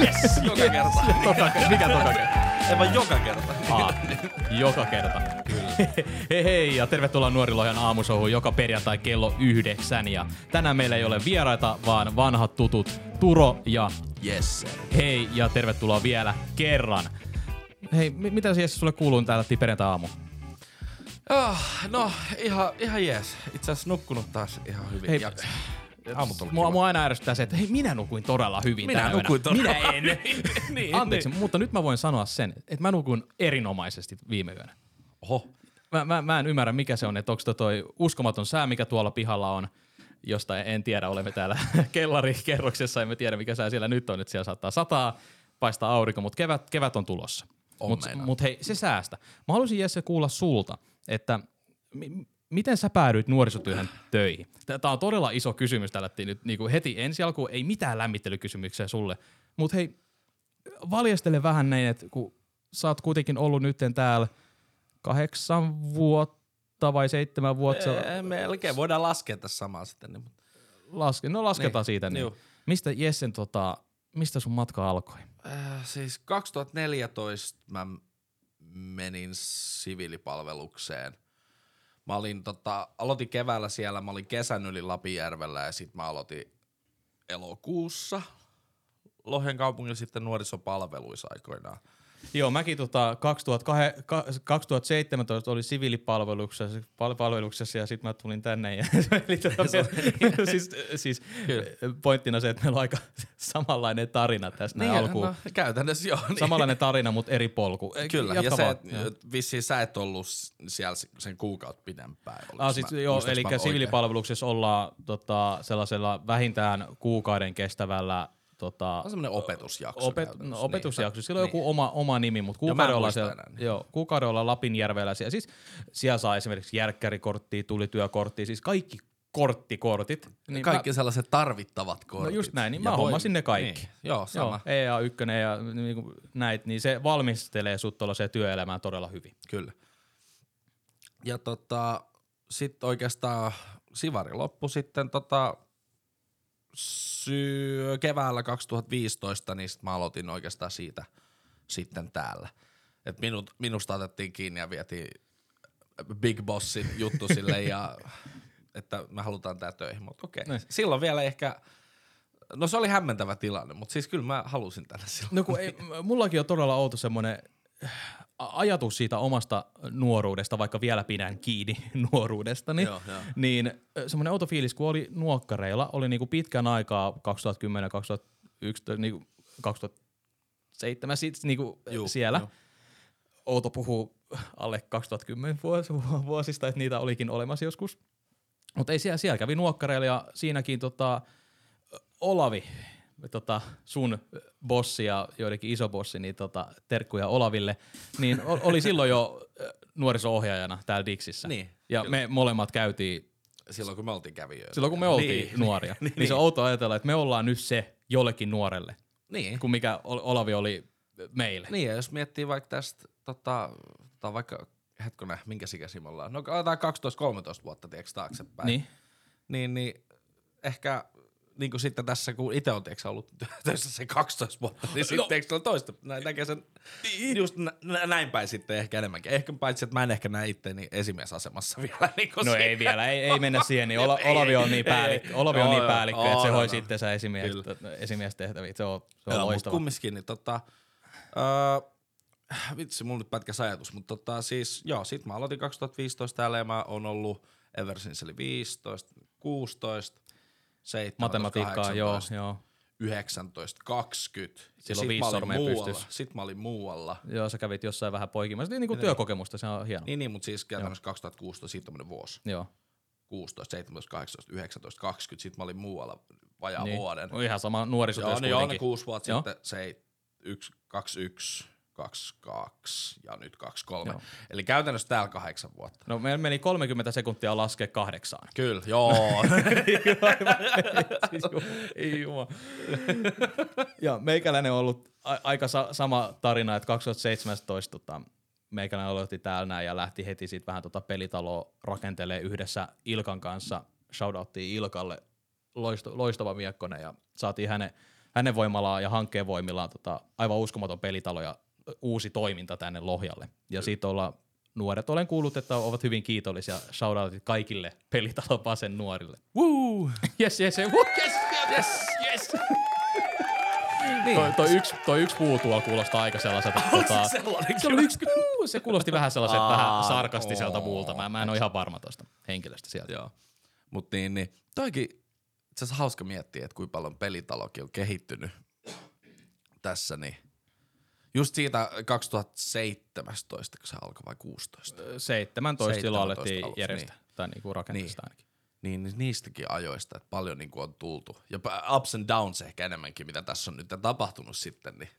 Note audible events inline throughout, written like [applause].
Yes, [laughs] joka kerta. Toka, mikä toka kerta? Ei vaan joka kerta. Aa, joka kerta. Kyllä. [laughs] hei hei ja tervetuloa Nuorilohjan aamusouhun joka perjantai kello yhdeksän. Ja tänään meillä ei ole vieraita, vaan vanhat tutut Turo ja Yes. hei ja tervetuloa vielä kerran. Hei, mi- mitä siis sulle kuuluu täällä perjantai aamu? Oh, no, ihan, ihan jees. Itse asiassa nukkunut taas ihan hyvin. Hei, Jaksa. Aamut on Mua, mua aina ärsyttää se, että hei, minä nukuin todella hyvin Minä tänä yönä. nukuin todella Minä en. [laughs] niin, Anteeksi, niin. mutta nyt mä voin sanoa sen, että mä nukuin erinomaisesti viime yönä. Oho. Mä, mä, mä en ymmärrä, mikä se on, että onko toi uskomaton sää, mikä tuolla pihalla on, josta en tiedä, olemme täällä [laughs] kellarikerroksessa, emme tiedä, mikä sää siellä nyt on, että siellä saattaa sataa, paistaa aurinko, mutta kevät, kevät on tulossa. Mutta mut hei, se säästä. Mä haluaisin Jesse kuulla sulta, että miten sä päädyit nuorisotyöhön töihin? Tämä on todella iso kysymys tällä nyt niin kuin heti ensi alkuun, ei mitään lämmittelykysymyksiä sulle, mutta hei, valjastele vähän näin, että kun sä oot kuitenkin ollut nyt täällä kahdeksan vuotta vai seitsemän vuotta, Ee, melkein voidaan laskea tässä samaa sitten. Niin, laske, no lasketaan Niin, siitä. Niin. juu. Mistä Jessen, tota, mistä sun matka alkoi? Äh, siis 2014 mä menin siviilipalvelukseen. Mä olin tota, aloitin keväällä siellä, mä olin kesän yli Lapinjärvellä ja sitten mä aloitin elokuussa Lohjan kaupungilla sitten nuorisopalveluissa aikoinaan. Joo, mäkin tota 2002, ka- 2017 oli siviilipalveluksessa pal- palveluksessa ja sitten mä tulin tänne. Ja, [laughs] eli tota, me, [laughs] siis, siis Kyllä. pointtina se, että meillä on aika samanlainen tarina tässä näin alkuun. no, käytännössä joo. Niin. Samanlainen tarina, mutta eri polku. Kyllä, jatka ja se, että vissiin sä et ollut siellä sen kuukautta pidempään. Ah, siis, mä- joo, eli siviilipalveluksessa ollaan tota, sellaisella vähintään kuukauden kestävällä tota, On semmoinen opetusjakso. Opet, no, opetusjakso. Niin. Sillä on joku oma, oma nimi, mutta muista siellä, niin. joo, kuukauden ollaan Lapinjärvellä. Siellä, siis, siellä saa esimerkiksi järkkärikorttia, tulityökorttia, siis kaikki korttikortit. Niin Kaikki mä, sellaiset tarvittavat no kortit. just näin, niin Ja mä voi- hommasin ne kaikki. Niin. Joo, sama. Joo, EA1 ja niin näit, niin se valmistelee sut tuollaiseen työelämään todella hyvin. Kyllä. Ja tota, sitten oikeastaan Sivari loppui sitten tota, syy, keväällä 2015, niin sit mä aloitin oikeastaan siitä sitten täällä. Et minut, minusta otettiin kiinni ja vietiin Big Bossin juttu sille [laughs] ja että me halutaan tää töihin, mutta okei. Niin. Silloin vielä ehkä, no se oli hämmentävä tilanne, mutta siis kyllä mä halusin tänne silloin. No kun ei, mullakin on todella outo semmoinen ajatus siitä omasta nuoruudesta, vaikka vielä pidän kiinni [laughs] nuoruudestani, Joo, joo. niin semmoinen outo fiilis, kun oli nuokkareilla, oli niinku pitkän aikaa 2010, 2011, niinku 2007 sit niinku Juu, siellä. juu. Outo puhuu alle 2010 vuos, vuosista, että niitä olikin olemassa joskus. Mutta ei siellä, siellä kävi nuokkareilla ja siinäkin tota, Olavi, tota, sun bossi ja joidenkin iso bossi, niin tota, terkkuja Olaville, niin oli silloin jo nuoriso-ohjaajana täällä Dixissä. Niin, ja kyllä. me molemmat käytiin, Silloin kun me oltiin kävijöitä. silloin kun me oltiin Niin, nuoria, niin, niin, niin se on outo ajatella, että me ollaan nyt se jollekin nuorelle, Niin. kuin mikä Ol- Olavi oli meille. Niin, ja jos miettii vaikka tästä, tota, tai vaikka, hetkone, minkä ikäisiä me ollaan? No otetaan 12-13 vuotta, tiedätkö, taaksepäin. Niin. Niin, niin ehkä niin kuin sitten tässä, kun itse on tiedätkö, ollut [laughs] töissä se 12 vuotta, niin sitten No. tiedätkö, toista, nä, näkee sen just nä, nä, näin päin sitten ehkä enemmänkin. Ehkä paitsi, että mä en ehkä näe itteeni esimiesasemassa [laughs] vielä. Niin No siinä. ei vielä, ei, ei mennä siihen, niin Ola, [laughs] Olavi on niin päällikkö. Olavi on niin päällikkö, että se no, hoisi no. sitten se esimies, esimiestehtäviä, se on, se on Joo, mutta loistava. kumminkin, niin tota, öö, vitsi, mulla nyt pätkäs ajatus, mutta tota, siis joo, sit mä aloitin 2015 täällä ja mä oon ollut ever since eli 15, 16, 17, Matematiikkaa, 18, joo, joo. 19, 20. Ja Silloin sit viisi mä muualla. Sit mä olin muualla. Joo, sä kävit jossain vähän poikimassa. Niin, niin kuin työkokemusta, se on hieno. Niin, niin mutta siis käytännössä 2016 siitä tämmönen vuosi. Joo. 16, 17, 18, 19, 20. Sit mä olin muualla vajaa Niin. vuoden. No ihan sama Joo, nuorisotyössä no joo, ne kuitenkin. kuusi vuotta Joo. sitten se 1, 2, 1, 2, 2 ja nyt 2, 3. Joo. Eli käytännössä täällä kahdeksan vuotta. No meillä meni 30 sekuntia laskea kahdeksaan. Kyllä, joo. [laughs] siis ju- ei jumala. [laughs] ja meikäläinen on ollut a- aika sa- sama tarina, että 2017 tota, meikäläinen aloitti täällä näin ja lähti heti sit vähän tota pelitaloa rakentelee yhdessä Ilkan kanssa. Shoutouttiin Ilkalle, loisto, loistava miekkonen ja saatiin hänen, hänen voimallaan ja hankkeen voimillaan tota, aivan uskomaton pelitalo ja uusi toiminta tänne Lohjalle. Ja siitä ollaan nuoret, olen kuullut, että ovat hyvin kiitollisia shoutoutit kaikille pelitalo Basen nuorille. Woo! [laughs] Yes, yes, yes, yes, yes, yes. Niin. Toi, toi, yksi, toi yksi puu tuolla kuulostaa aika sellaiselta. [laughs] Tota, sellainen se, oli yksi puu, se kuulosti vähän sellaiselta Aa, vähän sarkastiselta puulta. Mä, mä en ole ihan varma tuosta henkilöstä sieltä. Joo. Mut niin, niin toikin itse asiassa hauska miettiä, että kuinka paljon pelitalokin on kehittynyt tässä, niin just siitä 2017, kun se alkoi vai 16, 17 silloin 17 alettiin aluksi, järjestää, niin. tai niinku rakentaa Niin. niin ni- niistäkin ajoista, että paljon niin kuin on tultu. Ja ups and downs ehkä enemmänkin, mitä tässä on nyt tapahtunut sitten, niin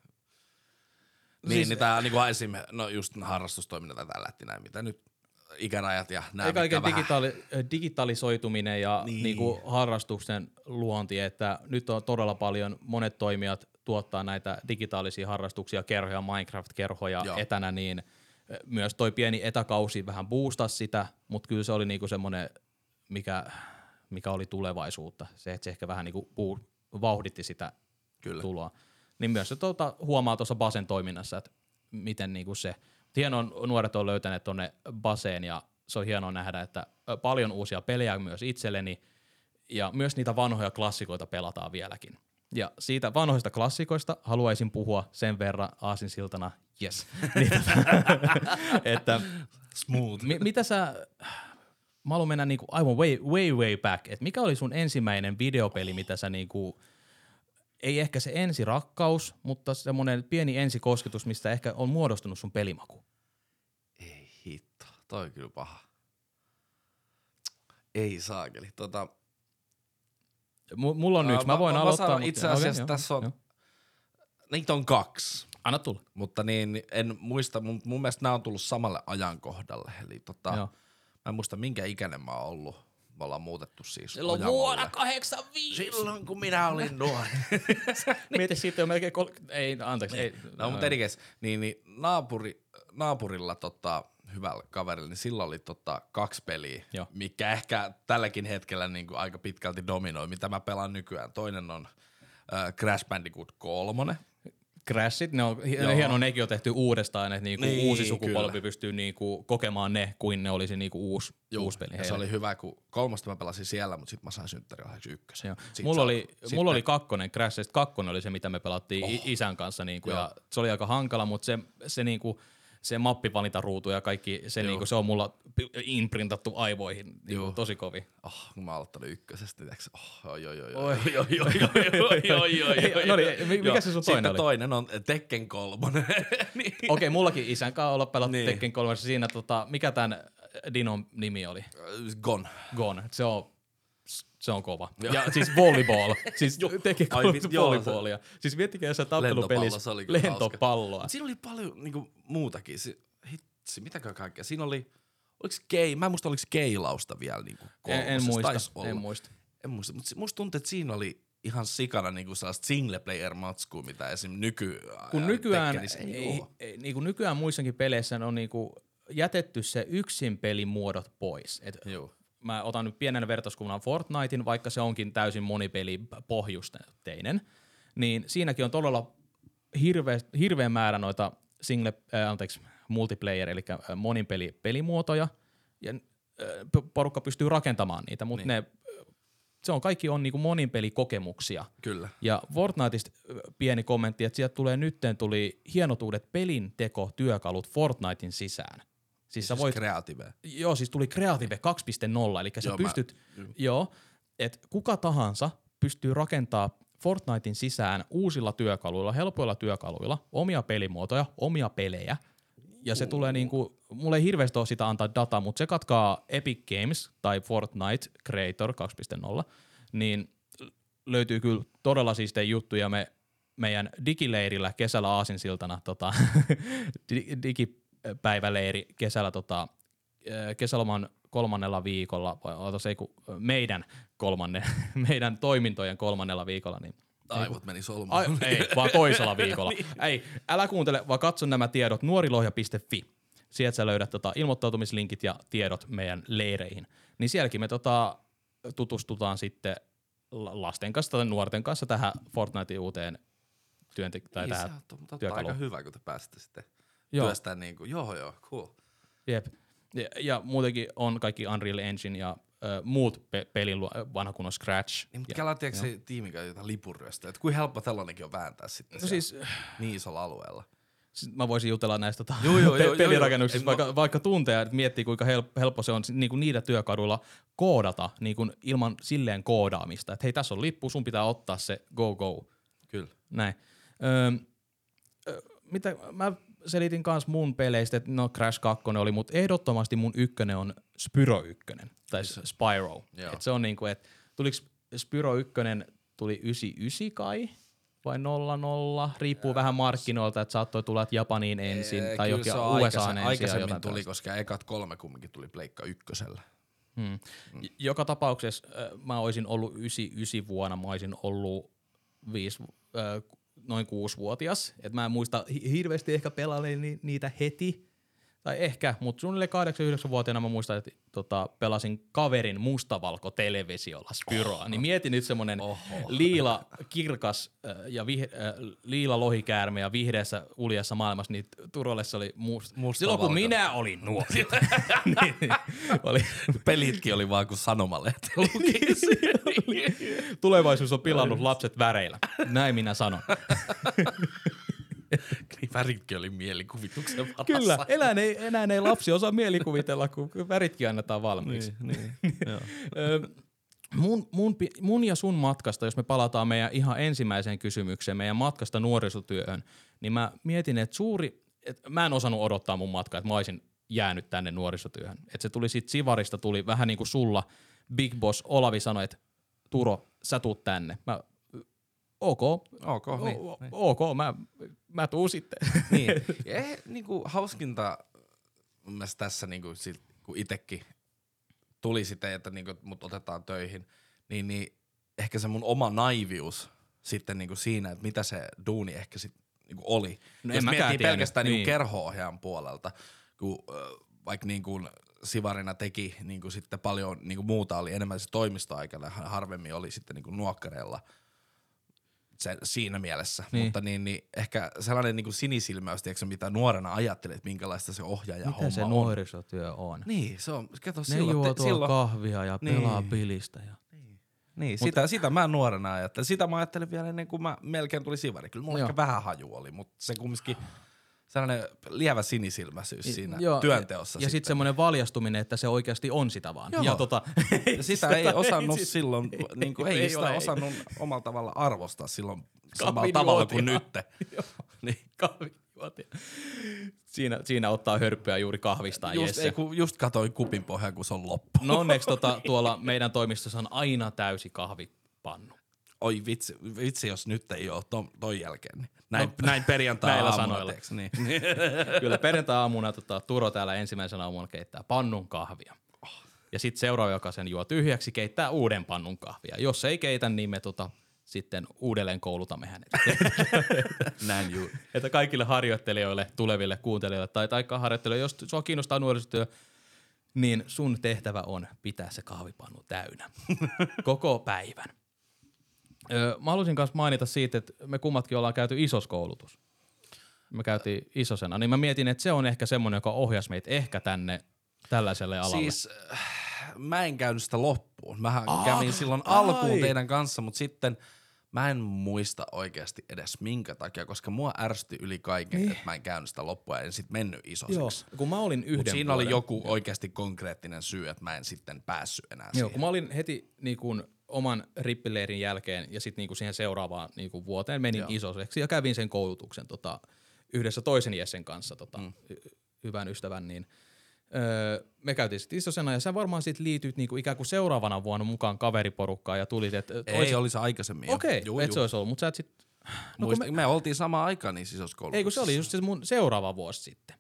niin, siis- niin tämä niinku esim. no just harrastustoiminta tätä lähti näin, mitä nyt ikärajat ja nämä, kaiken digitaali- digitalisoituminen ja niin. Niin. Niinku harrastuksen luonti, että nyt on todella paljon, monet toimijat tuottaa näitä digitaalisia harrastuksia, kerhoja, Minecraft-kerhoja Joo. etänä, niin myös toi pieni etäkausi vähän boostasi sitä, mutta kyllä se oli niinku semmoinen, mikä, mikä oli tulevaisuutta. Se, että se ehkä vähän niinku puu, vauhditti sitä Kyllä. tuloa. Niin myös se tuota, huomaa tuossa Basen toiminnassa, että miten niinku se, hienoa nuoret on löytäneet tuonne Baseen ja se on hienoa nähdä, että paljon uusia pelejä myös itselleni ja myös niitä vanhoja klassikoita pelataan vieläkin. Ja siitä vanhoista klassikoista haluaisin puhua sen verran aasinsiltana, yes, [laughs] niin, tota, että Smooth. mi- mitä sä, mä haluan mennä niinku aivan way, way, way back, että mikä oli sun ensimmäinen videopeli, mitä sä niinku, ei ehkä se ensi rakkaus, mutta semmoinen pieni ensikosketus, mistä ehkä on muodostunut sun pelimaku. Ei hitto, toi on kyllä paha. Ei saakeli. Tota, mulla on yksi, mä mä- voin mä aloittaa. sanon mutta- itse asiassa joo, tässä on- joo. niitä on kaksi. Anna tulla. Mutta niin, en muista, mun, mun mielestä nämä on tullut samalle ajankohdalle. Eli tota, Joo. mä en muista minkä ikäinen mä oon ollut. Me ollaan muutettu siis Silloin Ojamolle. vuonna 85. Silloin kun minä olin [laughs] nuori. [laughs] Mieti siitä on melkein kol... Ei, anteeksi. Ei, no mutta anyways, niin, niin naapuri, naapurilla tota, hyvällä kaverilla, niin sillä oli tota, kaksi peliä, Joo. mikä ehkä tälläkin hetkellä niin kuin aika pitkälti dominoi, mitä mä pelaan nykyään. Toinen on äh, Crash Bandicoot 3. Crashit, ne on Joo. hienoa, nekin on tehty uudestaan, että niinku Niin, uusi sukupolvi kyllä. pystyy niinku kokemaan ne, kuin ne olisi niinku uusi, uusi peli. ja se oli hyvä, kun kolmosta mä pelasin siellä, mutta sitten mä sain synttäriohjaksi ykkösen. Joo. Mulla, saa- oli, sitten- mulla oli kakkonen, Crash Test kakkonen oli se, mitä me pelattiin oh. isän kanssa, niinku, Joo. ja se oli aika hankala, mutta se, se, niinku, se mappivalintaruutu ja kaikki, se, niinku, se on mulla imprintattu aivoihin niinku, tosi kovin. Oh, kun mä aloittanut ykkösestä, niin oh, oi, oi, oi, Oi. oi, oi, oi, oi, oi, oi, oi, oi, No niin, mi- mikä se sun toinen Sitten oli? toinen on Tekken kolmonen. niin. Okei, mullakin isän kanssa olla pelattu niin. Niin. Tekken 3. Siinä, tota, mikä tämän Dinon nimi oli? Gone. Gone. Se on, se on kova. Joo. Ja siis volleyball. siis Joo. Tekken Ai 3 vit- joo, volleyballia. Siis miettikää se tappelupelissä se lentopalloa. Siinä oli paljon niinku, muutakin. Se, hitsi, mitäkään kaikkea. Siinä oli, oliko gay, mä en muista oliko geilausta vielä niinku En, en muista, en muista. En muista, mutta musta tuntuu, että siinä oli ihan sikana niinku sellaista single player matskua, mitä esim. nyky Kun nykyään, Tekkenissä ei, ei, ei, ei, niin kuin nykyään muissakin peleissä on niin kuin jätetty se yksin pelimuodot pois. Et Joo. Mä otan nyt pienen vertauskuvan Fortnitein, vaikka se onkin täysin monipeli pohjusteinen, niin siinäkin on todella hirveä, hirveä määrä noita single, äh, anteeksi, multiplayer, eli äh, monipeli pelimuotoja, ja äh, porukka pystyy rakentamaan niitä, mutta Niin. ne, äh, se on kaikki on niinku monipelikokemuksia. Kyllä. Ja Fortniteista ö, pieni kommentti, että sieltä tulee nytten tuli hienot uudet pelin teko työkalut Fortnitein sisään. Siis sä Siis voit, kreative. joo, siis tuli Creative 2.0, eli sä Joo, mä- pystyt, joo, että kuka tahansa pystyy rakentaa Fortnitein sisään uusilla työkaluilla, helpoilla työkaluilla, omia pelimuotoja, omia pelejä, ja se tulee niinku, mulle ei hirveästi ole sitä antaa dataa, mutta se katkaa Epic Games tai Fortnite Creator 2.0, niin löytyy kyllä todella siistejä juttuja. Me meidän digileirillä kesällä aasinsiltana, tota, [laughs] di- digipäiväleiri kesällä tota, kesäloman kolmannella viikolla, vai ootas, ei kun meidän kolmannen, [laughs] meidän toimintojen kolmannella viikolla, niin Aivot meni solmuun. Ai, ei, vaan toisella viikolla. [laughs] Ei, älä kuuntele, vaan katso nämä tiedot nuorilohja.fi. Sieltä sä löydät tota, ilmoittautumislinkit ja tiedot meidän leireihin. Niin sielläkin me tota, tutustutaan sitten la- lasten kanssa tai nuorten kanssa tähän Fortnitein uuteen työntek- tai Niin, tähän se on työkaluun. aika hyvä, kun te pääsitte sitten Joo. työstää niin kuin, joo joo, cool. Jep. Ja, ja muutenkin on kaikki Unreal Engine ja ö, muut pe- pelin vanha kunnon Scratch. Niin, mutta kelaa, tiedätkö se tiimi, joka jotain lipuryöstä, että kuinka helppo tällainenkin on vääntää sitten no siis, niin isolla alueella. siis mä voisin jutella näistä tota, Joo, joo, pe- joo, pelirakennuksista, joo, joo. vaikka, vaikka tunteja, että miettii kuinka help, helppo se on niin kuin niillä työkaduilla koodata niin kuin ilman silleen koodaamista. Että hei, tässä on lippu, sun pitää ottaa se go go. Kyllä. Näin. Öö, mitä, mä selitin kans mun peleistä, että no Crash 2 oli, mutta ehdottomasti mun ykkönen on Spyro 1, tai Spyro. Joo. Et se on niinku, että tuliko Spyro 1 tuli 99 kai, vai 00, riippuu vähän markkinoilta, että saattoi tulla että Japaniin ensin, Ee, tai jokin USA aikaisemmin, ensin. aikaisemmin tuli, tällaista. koska ekat kolme kumminkin tuli Pleikka ykkösellä. Hmm. Mm. Joka tapauksessa äh, mä olisin ollut 99 vuonna, mä olisin ollut viisi, äh, noin kuusivuotias. Et mä en muista hi- hirveästi ehkä pelaileeni niitä heti, tai ehkä, mutta suunnilleen 8-9-vuotiaana mä muistan, että tota, pelasin kaverin mustavalko televisiolla Spyroa. Oh. Niin mietin nyt semmonen Oho. liila kirkas äh, ja vih, äh, liila lohikäärme ja vihreässä uljassa maailmassa, niin Turolessa oli must, Mustavalkoinen. Silloin kun minä olin nuori. [laughs] niin, niin, oli, Pelitkin oli vaan kuin sanomalehti Tulevaisuus on pilannut lapset väreillä. Näin minä sanon. [laughs] niin väritkin oli mielikuvituksen varassa. Kyllä, enää ei, enää ei lapsi osaa mielikuvitella, kun väritkin annetaan valmiiksi. Niin, niin. [laughs] Joo. Mun, mun, mun ja sun matkasta, jos me palataan meidän ihan ensimmäiseen kysymykseen, meidän matkasta nuorisotyöhön, niin mä mietin, että suuri, että mä en osannut odottaa mun matkaa, että mä olisin jäänyt tänne nuorisotyöhön. Että se tuli siitä Sivarista, tuli vähän niin kuin sulla, Big Boss Olavi sanoi, että Turo, sä tuut tänne. Mä, ok, Ok, niin. o- niin. ok, mä, mä tuun sitten. [laughs] niin. [laughs] Ja eh, niinku, hauskinta mun mielestä tässä, niinku, sit, kun itekin tuli sitten, että niinku, mut otetaan töihin, niin, niin ehkä se mun oma naivius sitten niinku siinä, että mitä se duuni ehkä sit niinku oli. No Jos miettii pelkästään niin. niinku kerho-ohjaajan puolelta, kun äh, vaikka niinku Sivarina teki niinku sitten paljon niinku muuta, oli enemmän se toimistoaikana harvemmin oli sitten niinku nuokkareilla se, siinä mielessä. Niin. Niin. Mutta niin, niin ehkä sellainen niin kuin sinisilmäys, tiedätkö, mitä nuorena ajattelet, että minkälaista se ohjaaja Mitä homma se on. nuorisotyö on? Niin, se on, kato, Ne silloin, juo te, silloin, kahvia ja Niin. pelaa pilistä. Ja... niin, sitä, sitä mä nuorena ajattelin. Sitä mä ajattelin vielä ennen kuin mä melkein tuli sivari. Kyllä mulla Joo. ehkä vähän haju oli, mutta se kumminkin sellainen lievä sinisilmäisyys siinä Joo, työnteossa. Ja, ja sitten semmoinen valjastuminen, että se oikeasti on sitä vaan. Joo. Ja tota, [laughs] Ja sitä ei [laughs] osannut siis- silloin, [laughs] niin kuin, ei, ei sitä ole, ei. osannut omalla tavalla arvostaa silloin samalla tavalla kuin nyt. niin. Siinä, siinä ottaa hörppyä juuri kahvistaan Just, Jesse. ei, kun just katoin kupin pohjaa, kun se on loppu. No onneksi tota, tuolla meidän toimistossa on aina täysi kahvipannu. Oi vitsi, vitsi jos nyt ei ole ton, ton jälkeen. Niin. Näin, No, näin perjantai näillä aamuna, sanoilla. tiiäks, Niin. [laughs] Kyllä perjantai-aamuna tota, Turo täällä ensimmäisenä aamuna keittää pannun kahvia. Ja sitten seuraava, joka sen juo tyhjäksi, keittää uuden pannun kahvia. Jos ei keitä, niin me tota, sitten uudelleen koulutamme hänet. [laughs] näin juu. että kaikille harjoittelijoille, tuleville kuuntelijoille tai taikka harjoittelijoille, jos sua kiinnostaa nuorisotyö, niin sun tehtävä on pitää se kahvipannu täynnä [laughs] koko päivän. Mä haluaisin myös mainita siitä, että me kummatkin ollaan käyty isoskoulutus. Me käytiin isosena, niin mä mietin, että se on ehkä semmoinen, joka ohjasi meitä ehkä tänne tällaiselle alalle. Siis äh, mä en käynyt sitä loppuun. Mähän Ah, kävin silloin ai. alkuun teidän kanssa, mutta sitten mä en muista oikeasti edes minkä takia, koska mua ärsytti yli kaiken, Niin. että mä en käynyt sitä loppua ja en sit mennyt Joo, isoseksi. kun mä olin yhden Mutta siinä oli vuoden- joku oikeasti konkreettinen syy, että mä en sitten päässyt enää Joo, siihen. kun mä olin heti niin kuin, oman rippileirin jälkeen ja sitten niin siihen seuraavaan niin kuin, vuoteen menin Joo. isoseksi ja kävin sen koulutuksen tota, yhdessä toisen Jessen kanssa, tota, mm. hy- hyvän ystävän, niin öö, me käytiin sitten isosena ja sä varmaan sitten liityt niin kuin, ikään kuin seuraavana vuonna mukaan kaveriporukkaan ja tulit, että Ei, oli se aikaisemmin. Okei, Juu, et se olisi ollut, mutta sä et sit, no, Muist, me, me... oltiin samaan aikaan niin sisoskoulutuksessa. ei kun se oli just se mun seuraava vuosi sitten.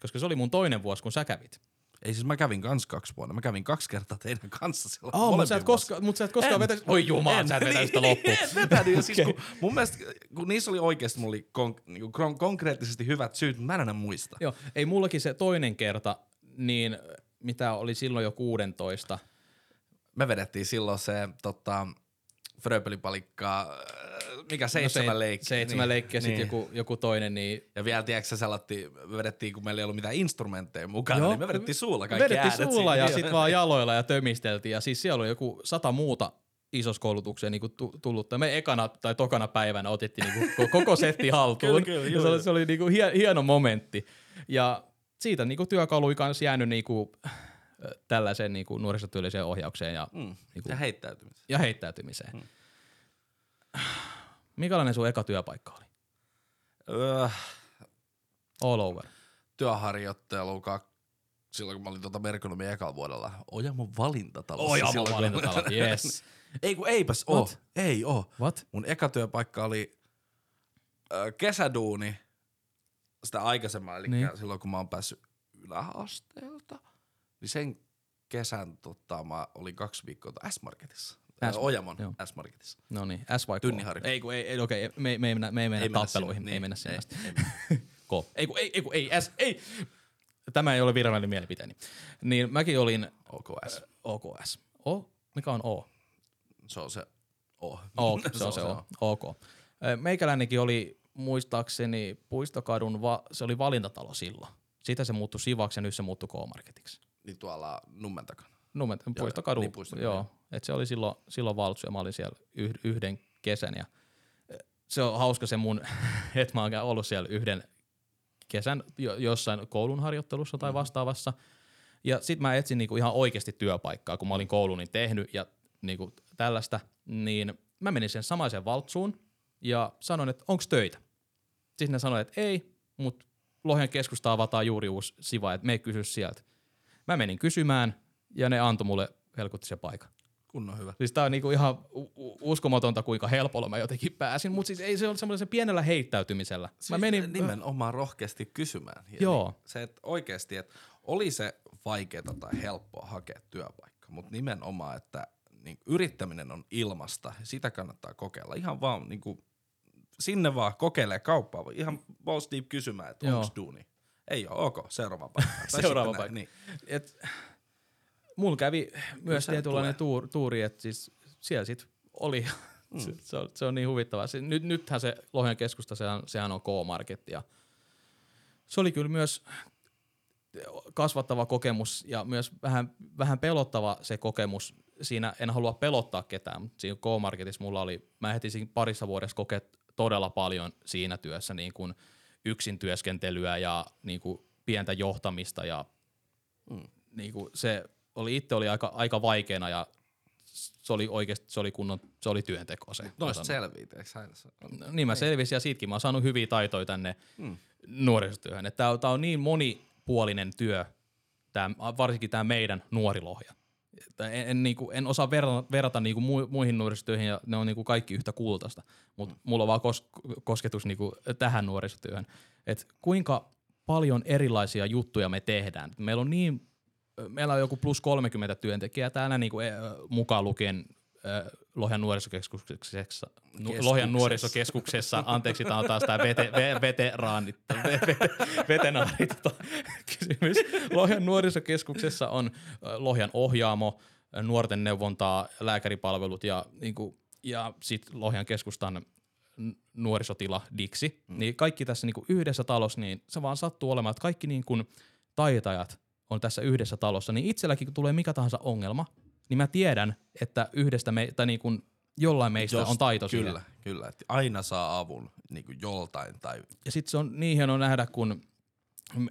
Koska se oli mun toinen vuosi, kun sä kävit. Ei siis mä kävin kans kaksi vuonna. Mä kävin kaksi kertaa teidän kanssa silloin. Oh, mutta sä et, koska, mut sä et koskaan vetäisi... Oi jumala, En. sä et vetäisi sitä Niin, loppuun. En vetänyt. Ja siis kun, mun mielestä, kun niissä oli oikeasti, mulla oli kon, niinku, kon, konkreettisesti hyvät syyt, mutta mä en enää muista. Joo, ei mullakin se toinen kerta, niin mitä oli silloin jo 16, me vedettiin silloin se tota, Fröbelipalikka, äh, mikä seitsemän no se, leikkiä. Seitsemän niin, leikkiä, sitten niin. joku, joku toinen, niin Ja vielä, tiedätkö, me vedettiin, kun meillä ei ollut mitään instrumentteja mukana, Joo, niin me vedettiin suulla kaikki vedettiin äänet suulla siinä. ja sitten vaan jaloilla ja tömisteltiin. Ja siis siellä oli joku sata muuta isossa koulutukseen niin tullut. Me ekana tai tokana päivänä otettiin niin kuin koko setti [laughs] haltuun. Kyllä, kyllä, ja se oli, se oli niin kuin hie, hieno momentti. Ja siitä niin kuin työkaluja kanssa jäänyt niin kuin, tällaiseen niin kuin nuorisotyölliseen ohjaukseen ja, Mm. niin Ja kuin, heittäytymiseen. ja heittäytymiseen. Mm. Minkälainen sun eka työpaikka oli? Öö, All over. työharjoittelu kak... silloin, kun mä olin tuota Merkonomin ekalla vuodella. Ojamon valintatalossa. Ojamon silloin, kun- valintatalo, yes. [laughs] Ei kun eipäs oo. What? Ei oo. What? Mun eka työpaikka oli ö, kesäduuni sitä aikaisemmin, eli Niin. niin. silloin kun mä oon päässyt yläasteelta, niin sen kesän tota, mä olin kaksi viikkoa S-Marketissa. S- S- Ojamon joo. S-Marketissa. No niin, S vai K? Tynniharju. Ei, kun ei, ei okei, me, me, ei mennä, me ei mennä Ei mennä tappeluihin, sinne, ei niin, mennä sinne ei, asti. ei [laughs] K. Ei, kun, ei, ei, kun, ei, S, ei. Tämä ei ole virallinen mielipiteeni. Niin mäkin olin OKS. OKS. O? Mikä on O? Se on se O. O, [laughs] se on se O. OK. Ö, Meikäläinenkin oli muistaakseni Puistokadun, va- se oli valintatalo silloin. Siitä se muuttui Sivaksi ja nyt se muuttui K-Marketiksi. Niin tuolla Nummen takana. Numen, Puistokadu, niin, Puistokadu, joo. Et se oli silloin, silloin valtsu ja mä olin siellä yh, yhden kesän ja ö, se on hauska se mun, [laughs] että mä oon ollut siellä yhden kesän jo, jossain koulun harjoittelussa tai vastaavassa. Ja sit mä etsin niinku ihan oikeasti työpaikkaa, kun mä olin kouluni tehnyt ja niinku tällaista, niin mä menin sen samaiseen valtsuun ja sanoin, että onko töitä. Sitten ne sanoi, että ei, mutta Lohjan keskusta avataan juuri uusi siva, että me kysy sieltä. Mä menin kysymään ja ne antoi mulle helkutti se paikan. Kunnon hyvä. Siis tää on niinku ihan uskomatonta, kuinka helpolla mä jotenkin pääsin, mutta siis ei se ole semmoisen pienellä heittäytymisellä. Siis mä menin, nimenomaan rohkeasti kysymään. Ja Joo. Niin, se, että oikeasti, että oli se vaikeaa tai helppoa hakea työpaikka, mutta nimenomaan, että niin, yrittäminen on ilmasta ja sitä kannattaa kokeilla. Ihan vaan niin kuin, sinne vaan kokeilee kauppaa, ihan balls deep kysymään, että onko duuni. Ei ole, ok, seuraava paikka. [laughs] Seuraava paikka. Niin. et, mulla kävi myös tietynlainen tuur, tuuri, että siis siellä sit oli, mm. [laughs] se, se, on, se on niin huvittavaa. Se, nyt, nythän se Lohjan keskusta, sehän, sehän on K-Market ja se oli kyllä myös kasvattava kokemus ja myös vähän, vähän pelottava se kokemus. Siinä en halua pelottaa ketään, mutta siinä K-Marketissa mulla oli, mä heti siinä parissa vuodessa kokea todella paljon siinä työssä niin kuin yksin työskentelyä ja niin kuin pientä johtamista ja Mm. niin kuin se oli itse oli aika, aika vaikeana ja se oli oikeasti, se oli kunnon, se oli työnteko se. Noista selvii? No, niin mä selvisin ja siitäkin mä oon saanut hyviä taitoja tänne Mm. nuorisotyöhön. Tämä on, tää on niin monipuolinen työ, tää, varsinkin tämä meidän nuori lohja. Että En, en, niinku, en osaa verrata, verrata niinku mu, muihin nuorisotyöihin ja ne on niinku kaikki yhtä kultaista, mutta mulla on vaan kos, kosketus niinku tähän nuorisotyöhön. Et kuinka paljon erilaisia juttuja me tehdään. Meillä on niin meillä on joku plus 30 työntekijää täällä niin kuin, mukaan lukien Lohjan nuorisokeskuksessa, nu, Lohjan nuorisokeskuksessa, anteeksi, tämä on taas tämä vete, ve, veteraanit, ve, ve, vetenaarit tota, kysymys. Lohjan nuorisokeskuksessa on Lohjan ohjaamo, nuorten neuvontaa, lääkäripalvelut ja, niin kuin, ja sitten Lohjan keskustan nuorisotila Diksi, mm. niin kaikki tässä niin kuin yhdessä talossa, niin se vaan sattuu olemaan, että kaikki niin kuin taitajat on tässä yhdessä talossa, niin itselläkin kun tulee mikä tahansa ongelma, niin mä tiedän, että yhdestä me, tai niin kuin jollain meistä Jos- on taito Kyllä, siihen. kyllä. Että aina saa avun niin kuin joltain tai Ja sitten se on niin hienoa nähdä, kun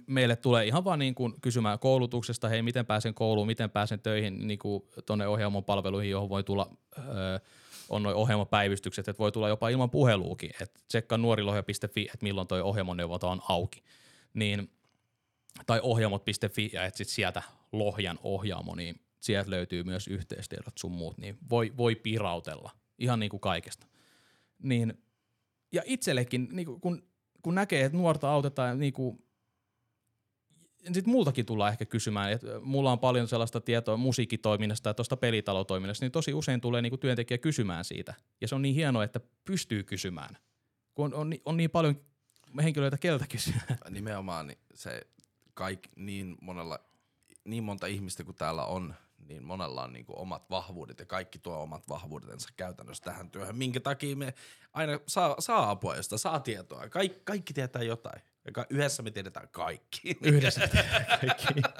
meille tulee ihan vaan niin kuin kysymään koulutuksesta, hei miten pääsen kouluun, miten pääsen töihin niin kuin tuonne ohjelmon palveluihin, johon voi tulla, öö, on noin ohjelmapäivystykset, että voi tulla jopa ilman puheluukin, että tsekkaa nuorilohja.fi, että milloin toi ohjelmoneuvonta on auki. Niin, tai ohjelmot.fi ja etsit sieltä Lohjan ohjaamo, niin sieltä löytyy myös yhteistiedot sun muut, niin voi, voi pirautella ihan niin kuin kaikesta. Niin, ja itsellekin, niin kuin, kun, kun näkee, että nuorta autetaan, niin kuin, sitten multakin tullaan ehkä kysymään, että mulla on paljon sellaista tietoa musiikkitoiminnasta ja tuosta pelitalotoiminnasta, niin tosi usein tulee niin kuin työntekijä kysymään siitä. Ja se on niin hienoa, että pystyy kysymään, kun on, on, on niin paljon henkilöitä, keltä kysyä. nimenomaan niin se kaik, niin, monella, niin monta ihmistä kuin täällä on, niin monella on niinku omat vahvuudet ja kaikki tuo omat vahvuutensa käytännössä tähän työhön, minkä takia me aina saa, saa apua, josta saa tietoa. Kaik, kaikki tietää jotain. Ja ka- yhdessä me tiedetään kaikki. Yhdessä tehdään kaikki. [laughs]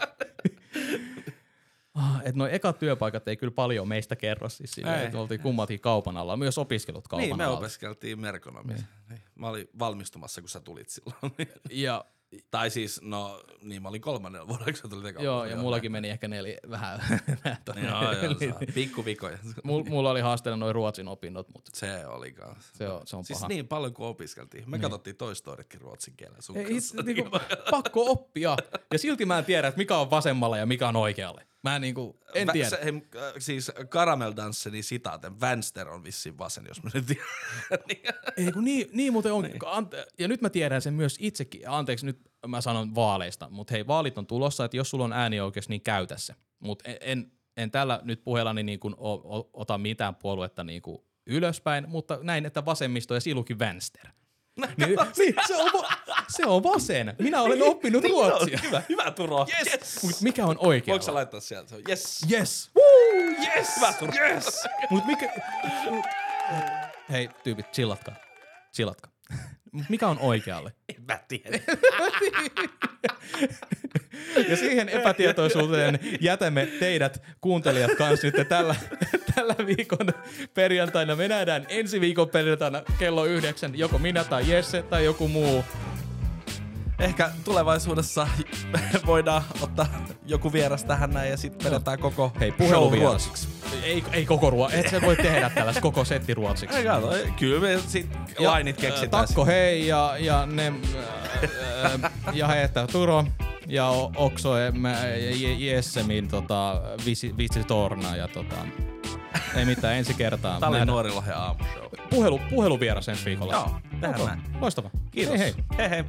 Ah, et noi ekat työpaikat ei kyllä paljon meistä kerro siis että oltiin kummatkin kaupan alla, myös opiskelut kaupan niin, me alla. opiskeltiin merkonomia. Niin. Mä olin valmistumassa, kun sä tulit silloin. Ja, tai siis, no niin, mä olin kolmannen vuonna, kun sä tulit eka joo, ja mullakin meni ehkä neljä vähän. [laughs] Joo, joo, saa. pikkuvikoja. [laughs] Mul- mulla oli haasteena noin ruotsin opinnot, mutta Se oli kans. se on, se on Siis paha. niin paljon kuin opiskeltiin. Me katsottiin Toy Storytkin ruotsin kielellä sun Ei, kanssa. niinku, [laughs] pakko oppia. Ja silti mä en tiedä, että mikä on vasemmalla ja mikä on oikealle. Mä en, niinku, en Vä- tiedä. Se, hei, äh, siis Caramel sitaaten, Vänster on vissiin vasen, jos mä nyt tiedän. [laughs] Niin. Ei kun niin, niin muuten on. Ante- ja nyt mä tiedän sen myös itsekin. Anteeksi, nyt mä sanon vaaleista. Mutta hei, vaalit on tulossa, että jos sulla on äänioikeus, niin käytä se. Mutta en, en, en tällä nyt puheellani niin kuin o, o, ota mitään puoluetta niin kuin ylöspäin, mutta näin, että vasemmisto ja silukin Vänster. niin, niin, se, on, va- se on vasen. Minä olen oppinut ruotsia. Hyvä, hyvä Turo. Yes. Mut mikä on oikea? Voitko sä laittaa sieltä? On Yes. Yes. Woo, yes. Hyvä Turo. Yes. Mut mikä... Hei, tyypit, chillatkaa. Chillatkaa. Mut mikä on oikealle? En mä tiedä. [laughs] Ja siihen epätietoisuuteen jätämme teidät kuuntelijat kanssa nyt tällä, tällä viikon perjantaina. Me nähdään ensi viikon perjantaina kello yhdeksän, joko minä tai Jesse tai joku muu. Ehkä tulevaisuudessa [laughs] voidaan ottaa joku vieras tähän näin ja sitten vedetään koko Hei, show ruotsiksi. Ei, ei koko ruo, et sä voi tehdä [laughs] tällaista koko setti ruotsiksi. Ei kato, kyllä me sit Ja, lainit keksitään. Takko hei ja, ja ne äh, ja heitä Turo ja Okso Jessemin tota, visi, vitsi torna ja tota, ei mitään ensi kertaa. Tää oli Nähdään- Nuorilohen aamushow. Puhelu, puheluvieras ensi viikolla. Joo, tehdään Ok, näin. Loistavaa. Kiitos. Hei hei. hei. hei.